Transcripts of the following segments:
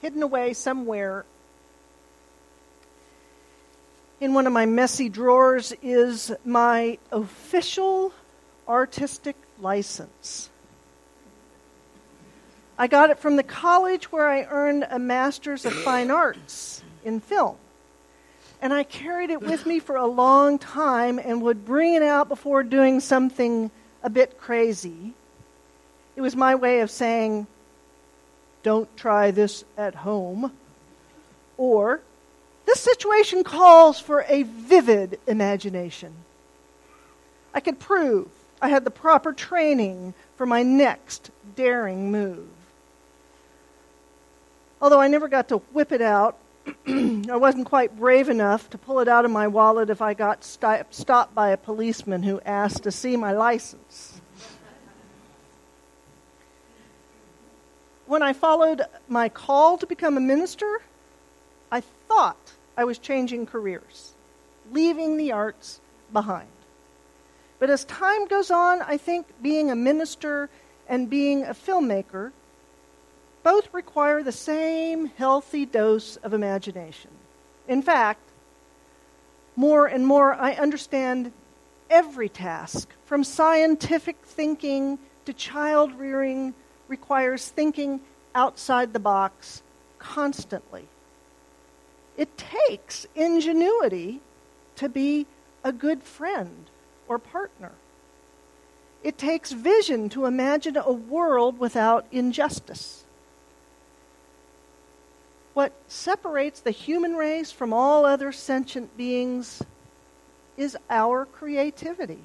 hidden away somewhere in one of my messy drawers is my official artistic license. I got it from the college where I earned a Master's of Fine Arts in film. And I carried it with me for a long time and would bring it out before doing something a bit crazy. It was my way of saying, don't try this at home. Or, this situation calls for a vivid imagination. I could prove I had the proper training for my next daring move. Although I never got to whip it out, I wasn't quite brave enough to pull it out of my wallet if I got st- stopped by a policeman who asked to see my license. When I followed my call to become a minister, I thought I was changing careers, leaving the arts behind. But as time goes on, I think being a minister and being a filmmaker both require the same healthy dose of imagination. In fact, more and more I understand every task, from scientific thinking to child rearing, requires thinking outside the box constantly. It takes ingenuity to be a good friend or partner. It takes vision to imagine a world without injustice. What separates the human race from all other sentient beings is our creativity.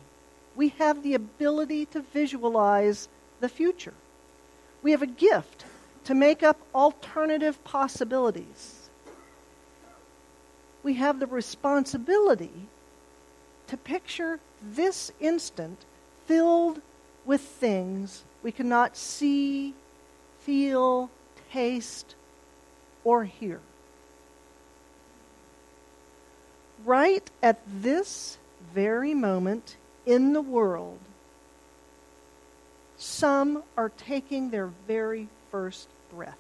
We have the ability to visualize the future. We have a gift to make up alternative possibilities we have the responsibility to picture this instant filled with things we cannot see, feel, taste, or hear. Right at this very moment in the world, some are taking their very first breath,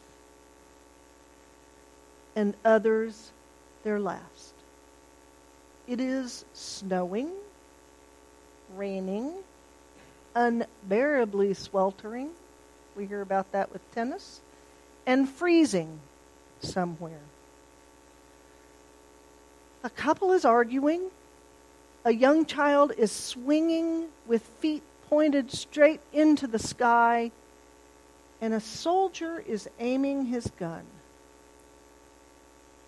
and others their last. It is snowing, raining, unbearably sweltering. We hear about that with tennis. And freezing somewhere. A couple is arguing. A young child is swinging with feet pointed straight into the sky. And a soldier is aiming his gun.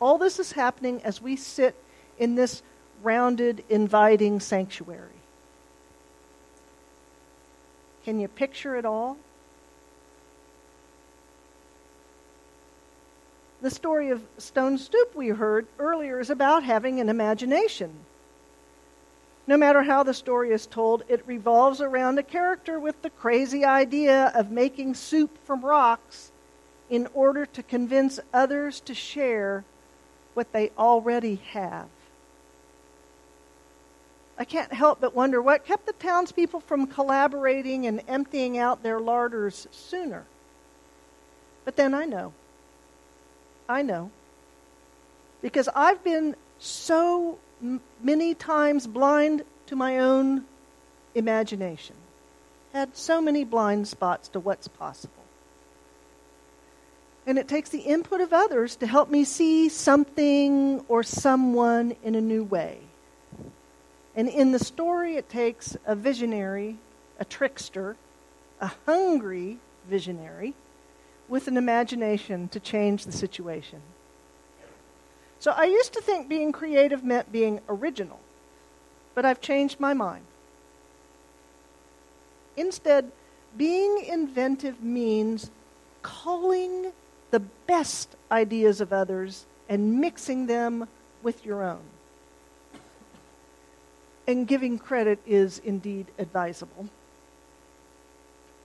All this is happening as we sit in this rounded, inviting sanctuary. Can you picture it all? The story of Stone Soup we heard earlier is about having an imagination. No matter how the story is told, it revolves around a character with the crazy idea of making soup from rocks in order to convince others to share what they already have. I can't help but wonder what kept the townspeople from collaborating and emptying out their larders sooner. But then I know. I know. Because I've been so many times blind to my own imagination, had so many blind spots to what's possible. And it takes the input of others to help me see something or someone in a new way. And in the story, it takes a visionary, a trickster, a hungry visionary with an imagination to change the situation. So I used to think being creative meant being original, but I've changed my mind. Instead, being inventive means calling the best ideas of others and mixing them with your own. And giving credit is indeed advisable.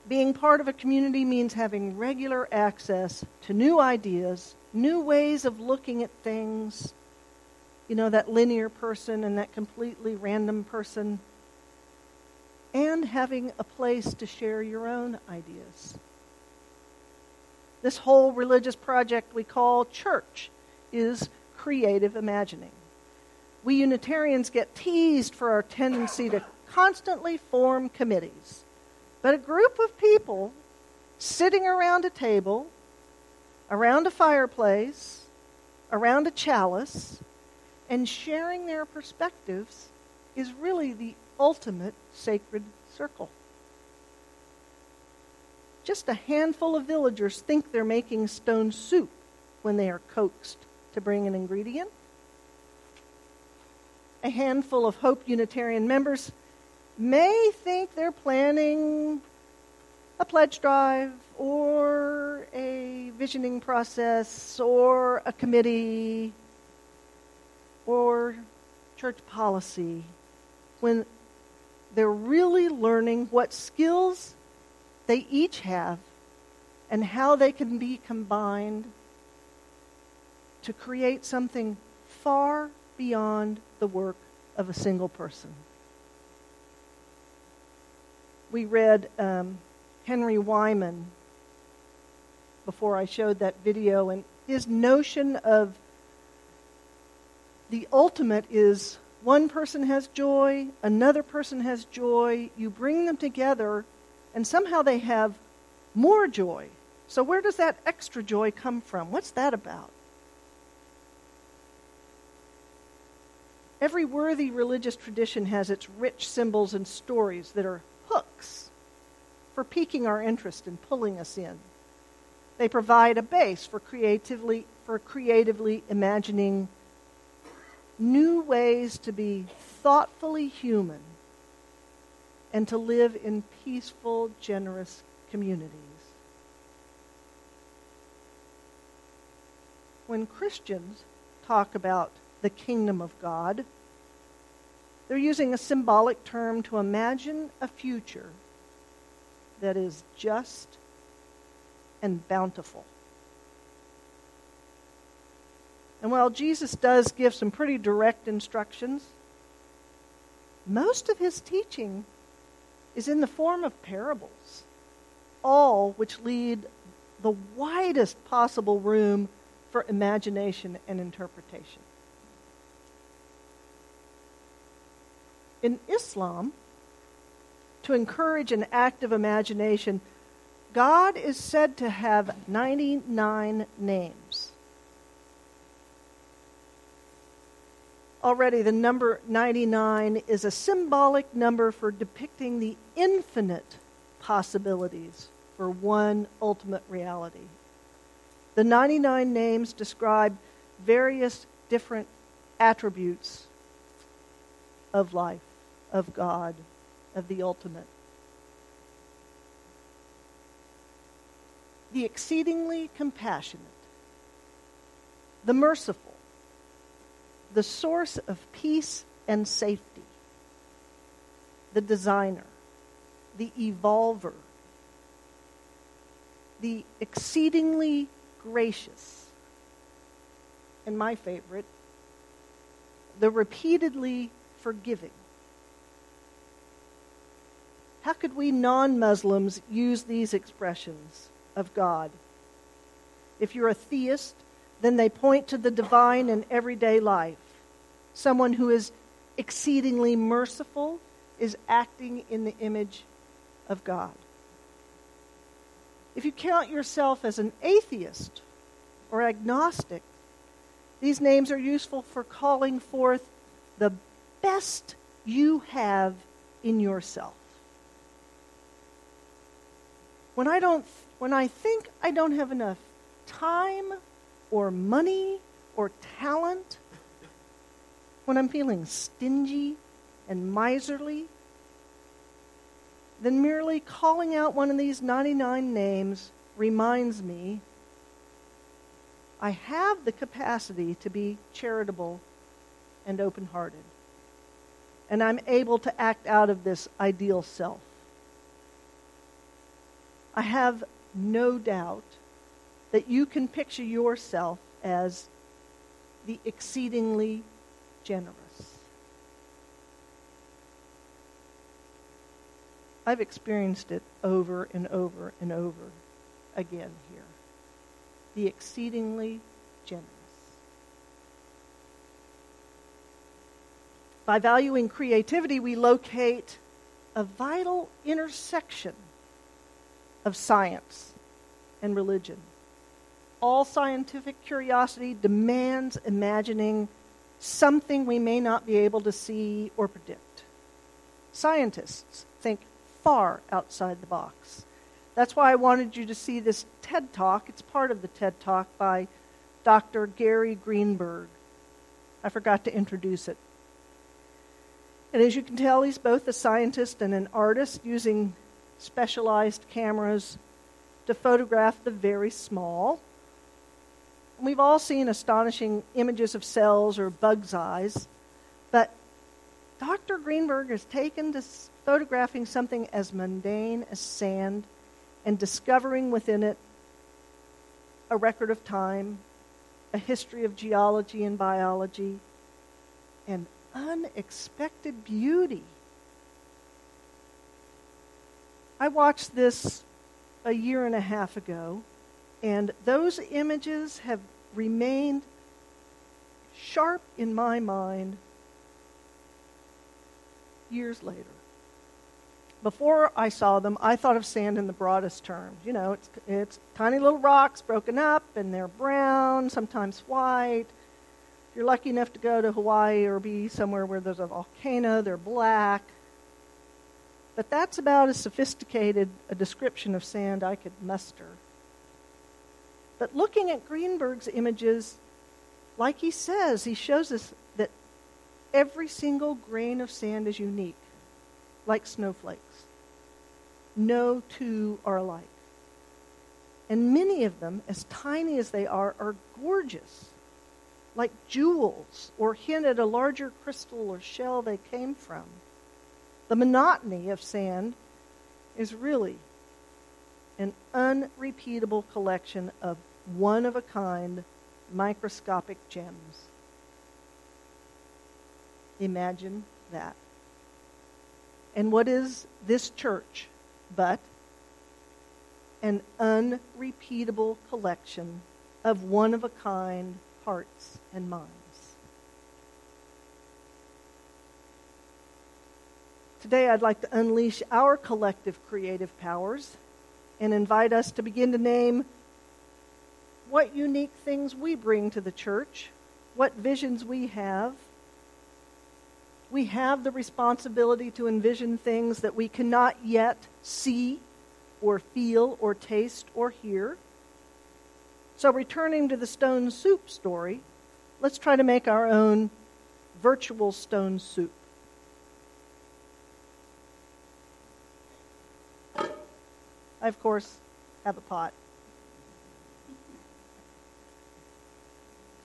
Being part of a community means having regular access to new ideas, new ways of looking at things. You know, that linear person and that completely random person. And having a place to share your own ideas. This whole religious project we call church is creative imagining. We Unitarians get teased for our tendency to constantly form committees. But a group of people sitting around a table, around a fireplace, around a chalice, and sharing their perspectives is really the ultimate sacred circle. Just a handful of villagers think they're making stone soup when they are coaxed to bring an ingredient. A handful of Hope Unitarian members may think they're planning a pledge drive or a visioning process or a committee or church policy when they're really learning what skills they each have and how they can be combined to create something far beyond the work of a single person. We read um, Henry Wieman before I showed that video, and his notion of the ultimate is one person has joy, another person has joy, you bring them together, and somehow they have more joy. So, where does that extra joy come from? What's that about? Every worthy religious tradition has its rich symbols and stories that are hooks for piquing our interest and pulling us in. They provide a base for creatively, for creatively imagining new ways to be thoughtfully human and to live in peaceful, generous communities. When Christians talk about the kingdom of God, they're using a symbolic term to imagine a future that is just and bountiful. And while Jesus does give some pretty direct instructions, most of his teaching is in the form of parables, all which lead the widest possible room for imagination and interpretation. In Islam, to encourage an active imagination, God is said to have 99 names. Already, the number 99 is a symbolic number for depicting the infinite possibilities for one ultimate reality. The 99 names describe various different attributes of life, of God, of the ultimate. The exceedingly compassionate, the merciful, the source of peace and safety, the designer, the evolver, the exceedingly gracious, and my favorite, the repeatedly forgiving. How could we non Muslims use these expressions of God? If you're a theist, then they point to the divine in everyday life. Someone who is exceedingly merciful is acting in the image of God. If you count yourself as an atheist or agnostic, these names are useful for calling forth the best you have in yourself. When I don't when I think I don't have enough time or money or talent, when I'm feeling stingy and miserly, then merely calling out one of these 99 names reminds me I have the capacity to be charitable and open hearted. And I'm able to act out of this ideal self. I have no doubt that you can picture yourself as the exceedingly generous. I've experienced it over and over and over again here. the exceedingly generous. By valuing creativity, we locate a vital intersection of science and religion. All scientific curiosity demands imagining something we may not be able to see or predict. Scientists think far outside the box. That's why I wanted you to see this TED Talk. It's part of the TED Talk by Dr. Gary Greenberg. I forgot to introduce it. And as you can tell, he's both a scientist and an artist using specialized cameras to photograph the very small. And we've all seen astonishing images of cells or bug's eyes, but Dr. Greenberg has taken to photographing something as mundane as sand and discovering within it a record of time, a history of geology and biology, and unexpected beauty. I watched this a year and a half ago, and those images have remained sharp in my mind years later. Before I saw them, I thought of sand in the broadest terms. You know, it's, it's tiny little rocks broken up, and they're brown, sometimes white. If you're lucky enough to go to Hawaii or be somewhere where there's a volcano, they're black. But that's about as sophisticated a description of sand I could muster. But looking at Greenberg's images, like he says, he shows us that every single grain of sand is unique, like snowflakes. No two are alike. And many of them, as tiny as they are, are gorgeous, like jewels, or hint at a larger crystal or shell they came from. The monotony of sand is really an unrepeatable collection of one of a kind microscopic gems. Imagine that. And what is this church but an unrepeatable collection of one of a kind hearts and minds? Today, I'd like to unleash our collective creative powers and invite us to begin to name what unique things we bring to the church, what visions we have. We have the responsibility to envision things that we cannot yet see or feel or taste or hear. So, returning to the stone soup story, let's try to make our own virtual stone soup. I, of course, have a pot.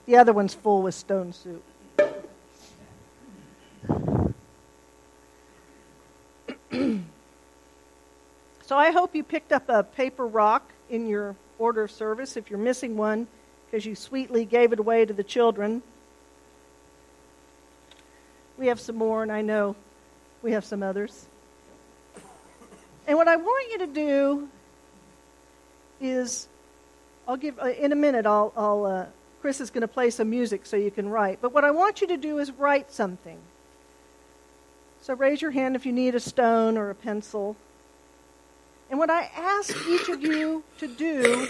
The other one's full with stone soup. so I hope you picked up a paper rock in your order of service if you're missing one because you sweetly gave it away to the children. We have some more, and I know we have some others. And what I want you to do is, I'll give, uh, in a minute, I'll, I'll uh, Chris is going to play some music so you can write. But what I want you to do is write something. So raise your hand if you need a stone or a pencil. And what I ask each of you to do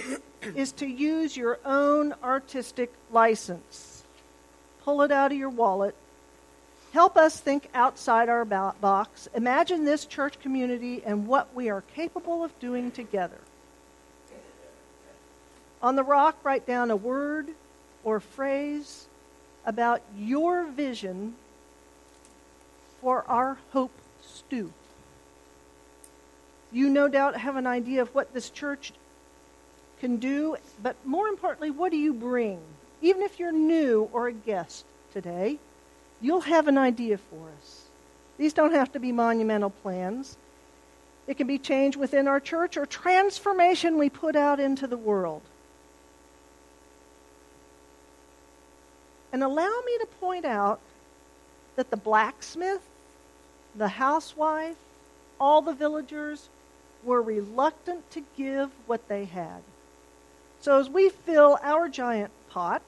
is to use your own artistic license. Pull it out of your wallet Help us think outside our box. Imagine this church community and what we are capable of doing together. On the rock, write down a word or phrase about your vision for our hope stew. You no doubt have an idea of what this church can do, but more importantly, what do you bring? Even if you're new or a guest today, you'll have an idea for us. These don't have to be monumental plans. It can be change within our church or transformation we put out into the world. And allow me to point out that the blacksmith, the housewife, all the villagers were reluctant to give what they had. So as we fill our giant pot,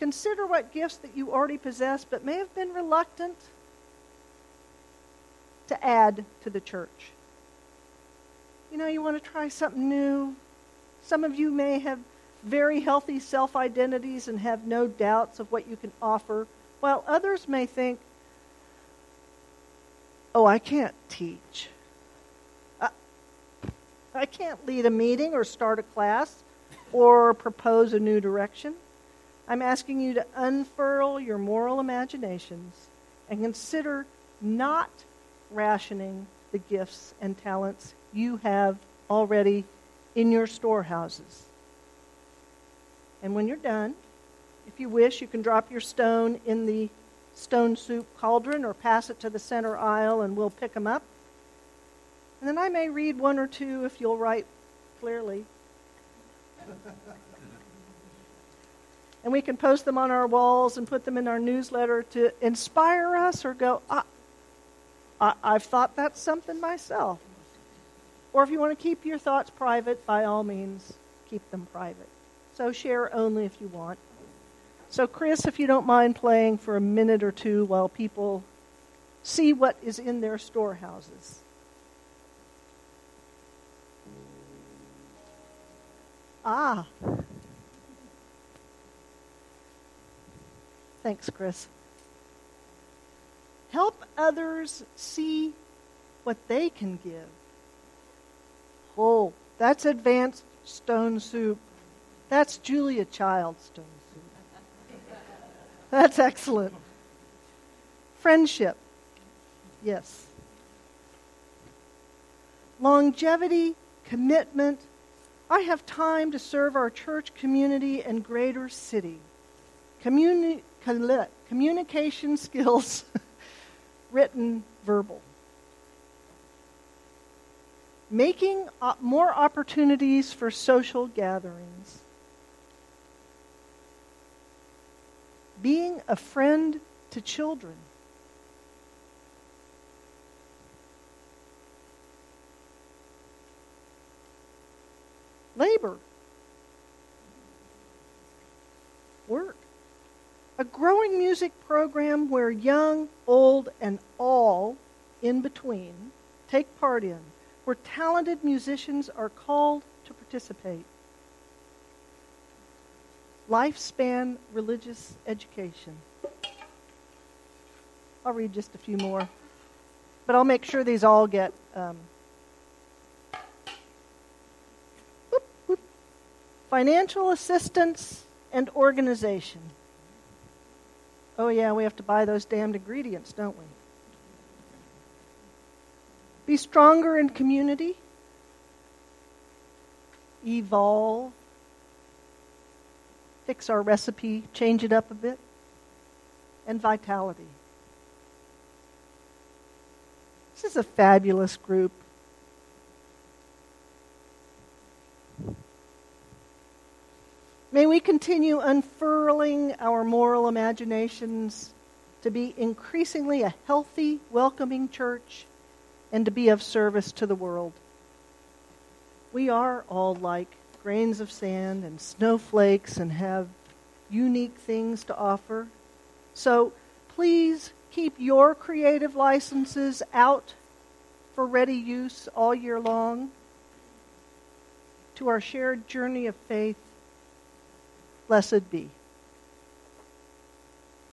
consider what gifts that you already possess but may have been reluctant to add to the church. You know, you want to try something new. Some of you may have very healthy self identities and have no doubts of what you can offer, while others may think, oh, I can't teach. I, I can't lead a meeting or start a class or propose a new direction. I'm asking you to unfurl your moral imaginations and consider not rationing the gifts and talents you have already in your storehouses. And when you're done, if you wish, you can drop your stone in the stone soup cauldron or pass it to the center aisle and we'll pick them up. And then I may read one or two if you'll write clearly. and we can post them on our walls and put them in our newsletter to inspire us or go, ah, I, I've thought that's something myself. Or if you want to keep your thoughts private, by all means, keep them private. So share only if you want. So, Chris, if you don't mind playing for a minute or two while people see what is in their storehouses. Ah. Thanks, Chris. Help others see what they can give. Oh, that's advanced stone soup. That's Julia Child stone soup. That's excellent. Friendship. Yes. Longevity, commitment. I have time to serve our church community and greater city. Communi- communication skills written, verbal. Making more opportunities for social gatherings. Being a friend to children. Labor. Work a growing music program where young, old, and all in between take part in, where talented musicians are called to participate. Lifespan religious education. I'll read just a few more, but I'll make sure these all get. Um. Financial assistance and organization. Oh, yeah, we have to buy those damned ingredients, don't we? Be stronger in community. Evolve. Fix our recipe, change it up a bit. And vitality. This is a fabulous group. May we continue unfurling our moral imaginations to be increasingly a healthy, welcoming church and to be of service to the world. We are all like grains of sand and snowflakes and have unique things to offer. So please keep your creative licenses out for ready use all year long. To our shared journey of faith, Blessed be.